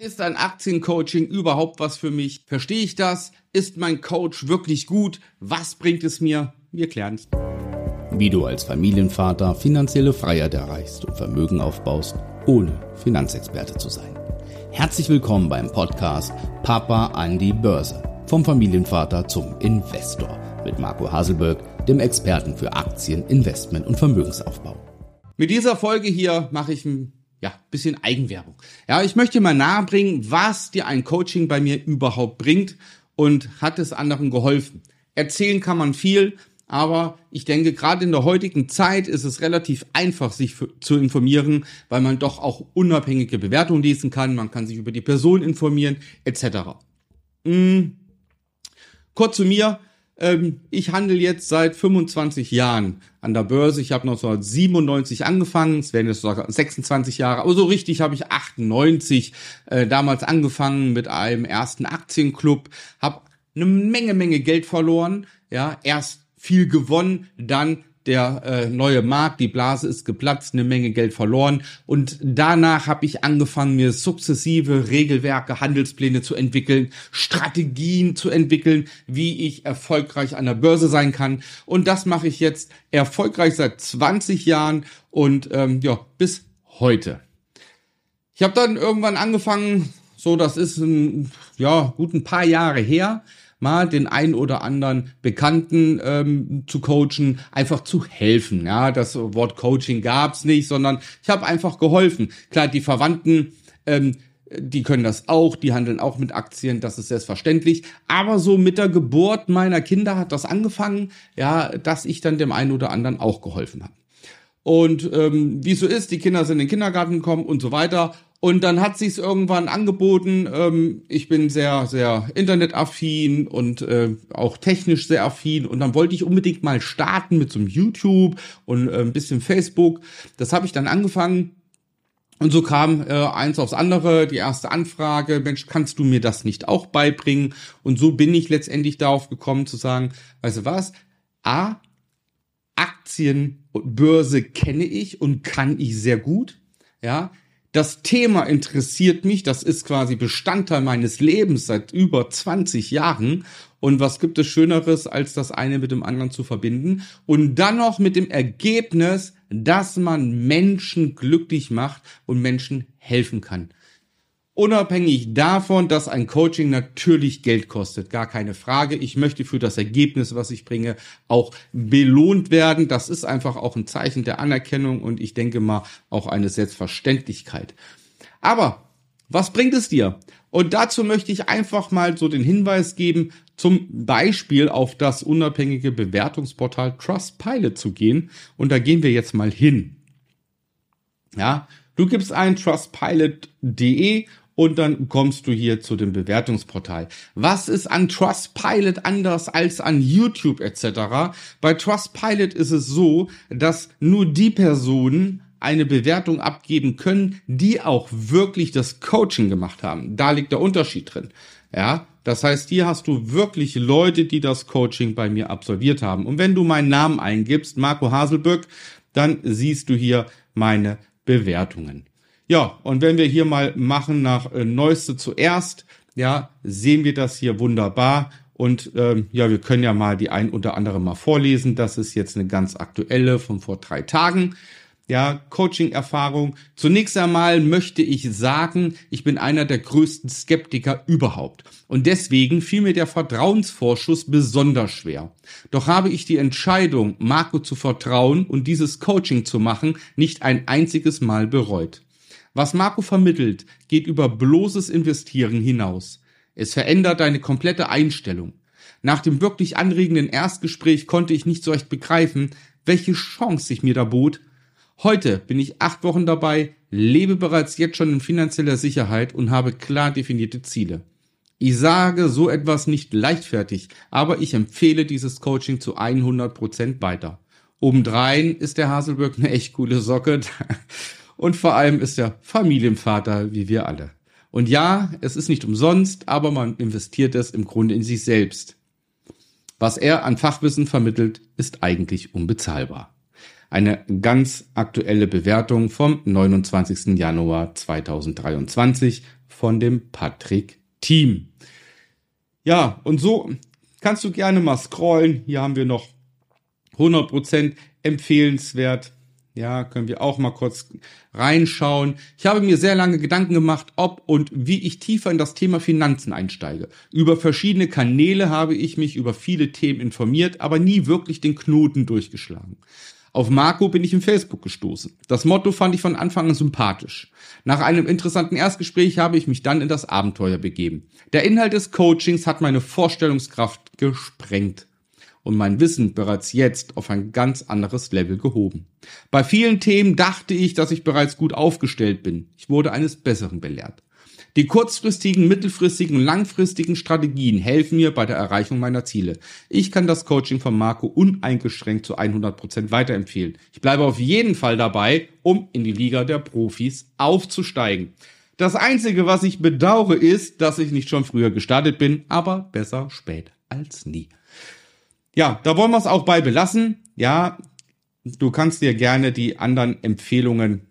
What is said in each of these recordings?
Ist ein Aktiencoaching überhaupt was für mich? Verstehe ich das? Ist mein Coach wirklich gut? Was bringt es mir? Wir klären es. Wie du als Familienvater finanzielle Freiheit erreichst und Vermögen aufbaust, ohne Finanzexperte zu sein. Herzlich willkommen beim Podcast Papa an die Börse. Vom Familienvater zum Investor mit Marco Haselberg, dem Experten für Aktien, Investment und Vermögensaufbau. Mit dieser Folge hier mache ich ein ja, bisschen Eigenwerbung. Ja, ich möchte mal nahebringen, was dir ein Coaching bei mir überhaupt bringt und hat es anderen geholfen. Erzählen kann man viel, aber ich denke, gerade in der heutigen Zeit ist es relativ einfach, sich zu informieren, weil man doch auch unabhängige Bewertungen lesen kann, man kann sich über die Person informieren, etc. Hm. Kurz zu mir, ähm, ich handle jetzt seit 25 Jahren an der Börse. Ich habe 1997 angefangen, es werden jetzt sogar 26 Jahre, aber so richtig habe ich 98 äh, damals angefangen mit einem ersten Aktienclub, habe eine Menge, Menge Geld verloren, ja, erst viel gewonnen, dann der äh, neue Markt, die Blase ist geplatzt, eine Menge Geld verloren und danach habe ich angefangen, mir sukzessive Regelwerke, Handelspläne zu entwickeln, Strategien zu entwickeln, wie ich erfolgreich an der Börse sein kann und das mache ich jetzt erfolgreich seit 20 Jahren und ähm, ja, bis heute. Ich habe dann irgendwann angefangen, so das ist ein ja, gut ein paar Jahre her, mal den ein oder anderen Bekannten ähm, zu coachen, einfach zu helfen. Ja, das Wort Coaching gab's nicht, sondern ich habe einfach geholfen. Klar, die Verwandten, ähm, die können das auch, die handeln auch mit Aktien, das ist selbstverständlich. Aber so mit der Geburt meiner Kinder hat das angefangen, ja, dass ich dann dem einen oder anderen auch geholfen habe. Und ähm, wie so ist, die Kinder sind in den Kindergarten gekommen und so weiter. Und dann hat sich's irgendwann angeboten. Ähm, ich bin sehr, sehr internetaffin und äh, auch technisch sehr affin. Und dann wollte ich unbedingt mal starten mit so einem YouTube und äh, ein bisschen Facebook. Das habe ich dann angefangen. Und so kam äh, eins aufs andere, die erste Anfrage, Mensch, kannst du mir das nicht auch beibringen? Und so bin ich letztendlich darauf gekommen zu sagen, weißt du was? A, Aktien und Börse kenne ich und kann ich sehr gut. Ja, das Thema interessiert mich, das ist quasi Bestandteil meines Lebens seit über 20 Jahren. Und was gibt es Schöneres, als das eine mit dem anderen zu verbinden? Und dann noch mit dem Ergebnis, dass man Menschen glücklich macht und Menschen helfen kann. Unabhängig davon, dass ein Coaching natürlich Geld kostet, gar keine Frage. Ich möchte für das Ergebnis, was ich bringe, auch belohnt werden. Das ist einfach auch ein Zeichen der Anerkennung und ich denke mal auch eine Selbstverständlichkeit. Aber was bringt es dir? Und dazu möchte ich einfach mal so den Hinweis geben, zum Beispiel auf das unabhängige Bewertungsportal Trustpilot zu gehen. Und da gehen wir jetzt mal hin. Ja, du gibst ein trustpilot.de und dann kommst du hier zu dem Bewertungsportal. Was ist an Trustpilot anders als an YouTube etc.? Bei Trustpilot ist es so, dass nur die Personen eine Bewertung abgeben können, die auch wirklich das Coaching gemacht haben. Da liegt der Unterschied drin. Ja, das heißt, hier hast du wirklich Leute, die das Coaching bei mir absolviert haben. Und wenn du meinen Namen eingibst, Marco Haselböck, dann siehst du hier meine Bewertungen. Ja, und wenn wir hier mal machen nach äh, Neueste zuerst, ja, sehen wir das hier wunderbar. Und ähm, ja, wir können ja mal die ein oder andere mal vorlesen. Das ist jetzt eine ganz aktuelle von vor drei Tagen. Ja, Coaching-Erfahrung. Zunächst einmal möchte ich sagen, ich bin einer der größten Skeptiker überhaupt. Und deswegen fiel mir der Vertrauensvorschuss besonders schwer. Doch habe ich die Entscheidung, Marco zu vertrauen und dieses Coaching zu machen, nicht ein einziges Mal bereut. Was Marco vermittelt, geht über bloßes Investieren hinaus. Es verändert deine komplette Einstellung. Nach dem wirklich anregenden Erstgespräch konnte ich nicht so recht begreifen, welche Chance sich mir da bot. Heute bin ich acht Wochen dabei, lebe bereits jetzt schon in finanzieller Sicherheit und habe klar definierte Ziele. Ich sage so etwas nicht leichtfertig, aber ich empfehle dieses Coaching zu 100 Prozent weiter. Obendrein ist der Haselberg eine echt coole Socke. Und vor allem ist er Familienvater wie wir alle. Und ja, es ist nicht umsonst, aber man investiert es im Grunde in sich selbst. Was er an Fachwissen vermittelt, ist eigentlich unbezahlbar. Eine ganz aktuelle Bewertung vom 29. Januar 2023 von dem Patrick Team. Ja, und so kannst du gerne mal scrollen. Hier haben wir noch 100% empfehlenswert. Ja, können wir auch mal kurz reinschauen. Ich habe mir sehr lange Gedanken gemacht, ob und wie ich tiefer in das Thema Finanzen einsteige. Über verschiedene Kanäle habe ich mich über viele Themen informiert, aber nie wirklich den Knoten durchgeschlagen. Auf Marco bin ich im Facebook gestoßen. Das Motto fand ich von Anfang an sympathisch. Nach einem interessanten Erstgespräch habe ich mich dann in das Abenteuer begeben. Der Inhalt des Coachings hat meine Vorstellungskraft gesprengt und mein Wissen bereits jetzt auf ein ganz anderes Level gehoben. Bei vielen Themen dachte ich, dass ich bereits gut aufgestellt bin. Ich wurde eines Besseren belehrt. Die kurzfristigen, mittelfristigen und langfristigen Strategien helfen mir bei der Erreichung meiner Ziele. Ich kann das Coaching von Marco uneingeschränkt zu 100 Prozent weiterempfehlen. Ich bleibe auf jeden Fall dabei, um in die Liga der Profis aufzusteigen. Das Einzige, was ich bedauere, ist, dass ich nicht schon früher gestartet bin, aber besser spät als nie. Ja, da wollen wir es auch bei belassen. Ja, du kannst dir gerne die anderen Empfehlungen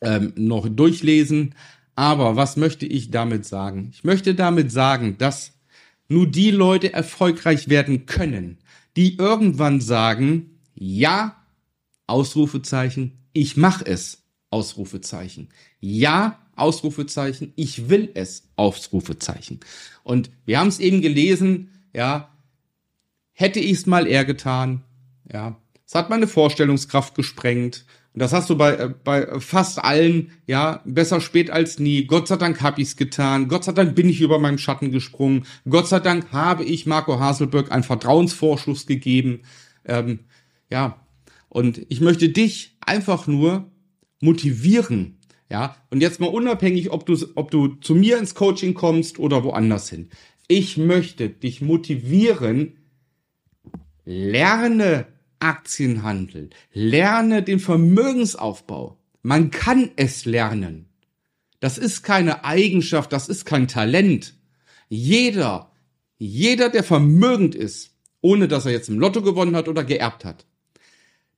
ähm, noch durchlesen. Aber was möchte ich damit sagen? Ich möchte damit sagen, dass nur die Leute erfolgreich werden können, die irgendwann sagen, ja, Ausrufezeichen, ich mach es, Ausrufezeichen. Ja, Ausrufezeichen, ich will es, Ausrufezeichen. Und wir haben es eben gelesen, ja, hätte ich es mal eher getan, ja, es hat meine Vorstellungskraft gesprengt, und das hast du bei, äh, bei fast allen, ja, besser spät als nie. Gott sei Dank habe ich's getan. Gott sei Dank bin ich über meinem Schatten gesprungen. Gott sei Dank habe ich Marco Haselberg einen Vertrauensvorschuss gegeben. Ähm, ja, und ich möchte dich einfach nur motivieren. Ja, und jetzt mal unabhängig, ob du, ob du zu mir ins Coaching kommst oder woanders hin. Ich möchte dich motivieren, lerne Aktienhandel. Lerne den Vermögensaufbau. Man kann es lernen. Das ist keine Eigenschaft, das ist kein Talent. Jeder, jeder, der vermögend ist, ohne dass er jetzt im Lotto gewonnen hat oder geerbt hat,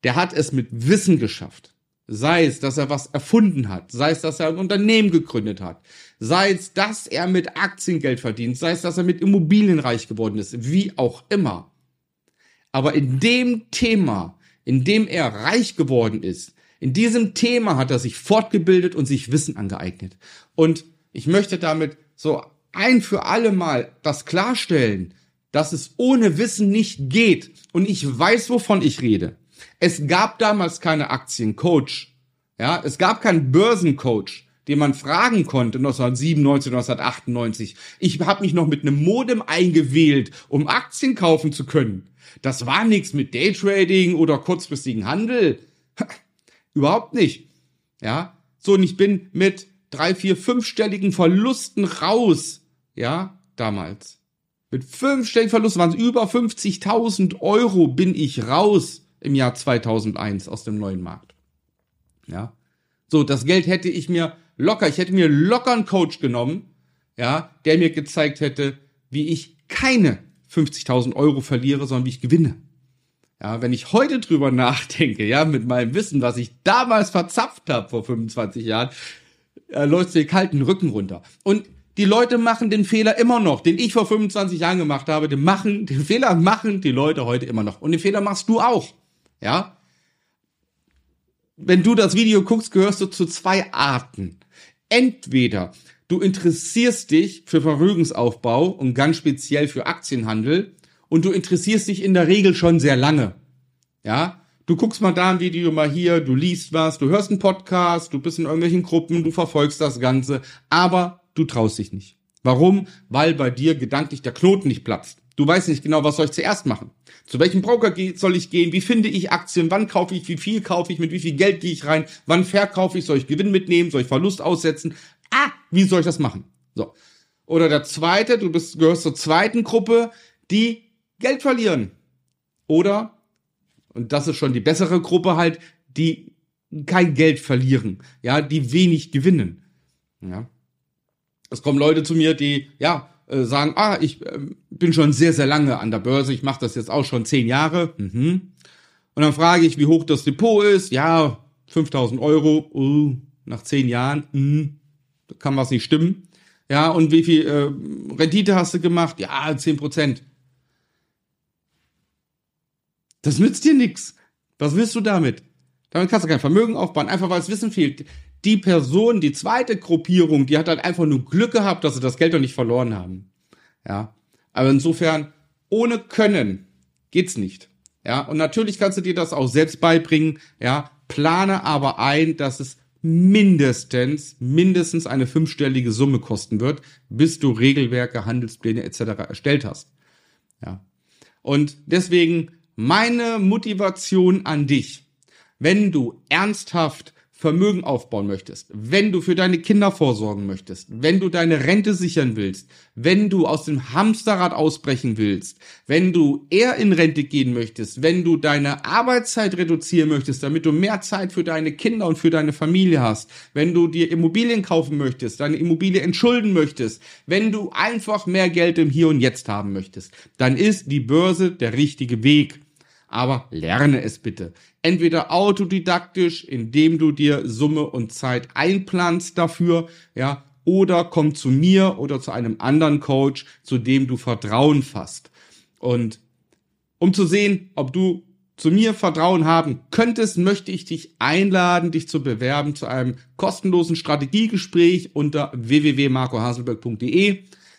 der hat es mit Wissen geschafft. Sei es, dass er was erfunden hat, sei es, dass er ein Unternehmen gegründet hat, sei es, dass er mit Aktiengeld verdient, sei es, dass er mit Immobilien reich geworden ist, wie auch immer. Aber in dem Thema, in dem er reich geworden ist, in diesem Thema hat er sich fortgebildet und sich Wissen angeeignet. Und ich möchte damit so ein für alle Mal das klarstellen, dass es ohne Wissen nicht geht. Und ich weiß, wovon ich rede. Es gab damals keine Aktiencoach. Ja, es gab keinen Börsencoach, den man fragen konnte 1997, 1998. Ich habe mich noch mit einem Modem eingewählt, um Aktien kaufen zu können. Das war nichts mit Daytrading oder kurzfristigen Handel. Überhaupt nicht. Ja. So, und ich bin mit drei, vier, fünfstelligen Verlusten raus. Ja, damals. Mit fünfstelligen Verlusten waren es über 50.000 Euro bin ich raus im Jahr 2001 aus dem neuen Markt. Ja. So, das Geld hätte ich mir locker, ich hätte mir locker einen Coach genommen, ja, der mir gezeigt hätte, wie ich keine 50.000 Euro verliere, sondern wie ich gewinne. Ja, wenn ich heute drüber nachdenke, ja, mit meinem Wissen, was ich damals verzapft habe vor 25 Jahren, äh, läuft den kalten Rücken runter. Und die Leute machen den Fehler immer noch, den ich vor 25 Jahren gemacht habe, den machen, den Fehler machen die Leute heute immer noch. Und den Fehler machst du auch. Ja? Wenn du das Video guckst, gehörst du zu zwei Arten. Entweder Du interessierst dich für Vermögensaufbau und ganz speziell für Aktienhandel und du interessierst dich in der Regel schon sehr lange. Ja, du guckst mal da ein Video mal hier, du liest was, du hörst einen Podcast, du bist in irgendwelchen Gruppen, du verfolgst das Ganze, aber du traust dich nicht. Warum? Weil bei dir gedanklich der Knoten nicht platzt. Du weißt nicht genau, was soll ich zuerst machen. Zu welchem Broker soll ich gehen? Wie finde ich Aktien? Wann kaufe ich? Wie viel kaufe ich? Mit wie viel Geld gehe ich rein? Wann verkaufe ich? Soll ich Gewinn mitnehmen? Soll ich Verlust aussetzen? Wie soll ich das machen? So. Oder der zweite, du bist, gehörst zur zweiten Gruppe, die Geld verlieren. Oder, und das ist schon die bessere Gruppe halt, die kein Geld verlieren, ja, die wenig gewinnen. Ja. Es kommen Leute zu mir, die, ja, äh, sagen, ah, ich äh, bin schon sehr, sehr lange an der Börse, ich mache das jetzt auch schon zehn Jahre. Mhm. Und dann frage ich, wie hoch das Depot ist. Ja, 5000 Euro, uh, nach zehn Jahren. Mh kann was nicht stimmen. Ja, und wie viel äh, Rendite hast du gemacht? Ja, 10 Prozent. Das nützt dir nix. Was willst du damit? Damit kannst du kein Vermögen aufbauen, einfach weil das Wissen fehlt. Die Person, die zweite Gruppierung, die hat halt einfach nur Glück gehabt, dass sie das Geld noch nicht verloren haben. Ja. Aber insofern, ohne Können geht's nicht. Ja. Und natürlich kannst du dir das auch selbst beibringen. Ja. Plane aber ein, dass es mindestens, mindestens eine fünfstellige Summe kosten wird, bis du Regelwerke, Handelspläne etc. erstellt hast. Ja. Und deswegen meine Motivation an dich, wenn du ernsthaft Vermögen aufbauen möchtest, wenn du für deine Kinder vorsorgen möchtest, wenn du deine Rente sichern willst, wenn du aus dem Hamsterrad ausbrechen willst, wenn du eher in Rente gehen möchtest, wenn du deine Arbeitszeit reduzieren möchtest, damit du mehr Zeit für deine Kinder und für deine Familie hast, wenn du dir Immobilien kaufen möchtest, deine Immobilie entschulden möchtest, wenn du einfach mehr Geld im Hier und Jetzt haben möchtest, dann ist die Börse der richtige Weg aber lerne es bitte. Entweder autodidaktisch, indem du dir Summe und Zeit einplanst dafür, ja, oder komm zu mir oder zu einem anderen Coach, zu dem du Vertrauen fasst. Und um zu sehen, ob du zu mir Vertrauen haben könntest, möchte ich dich einladen, dich zu bewerben zu einem kostenlosen Strategiegespräch unter www.marcohaselberg.de.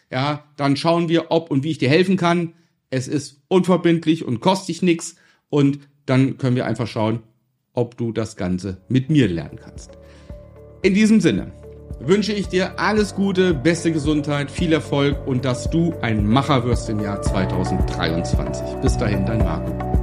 Ja, dann schauen wir, ob und wie ich dir helfen kann. Es ist unverbindlich und kostet dich nichts und dann können wir einfach schauen, ob du das Ganze mit mir lernen kannst. In diesem Sinne wünsche ich dir alles Gute, beste Gesundheit, viel Erfolg und dass du ein Macher wirst im Jahr 2023. Bis dahin, dein Marco.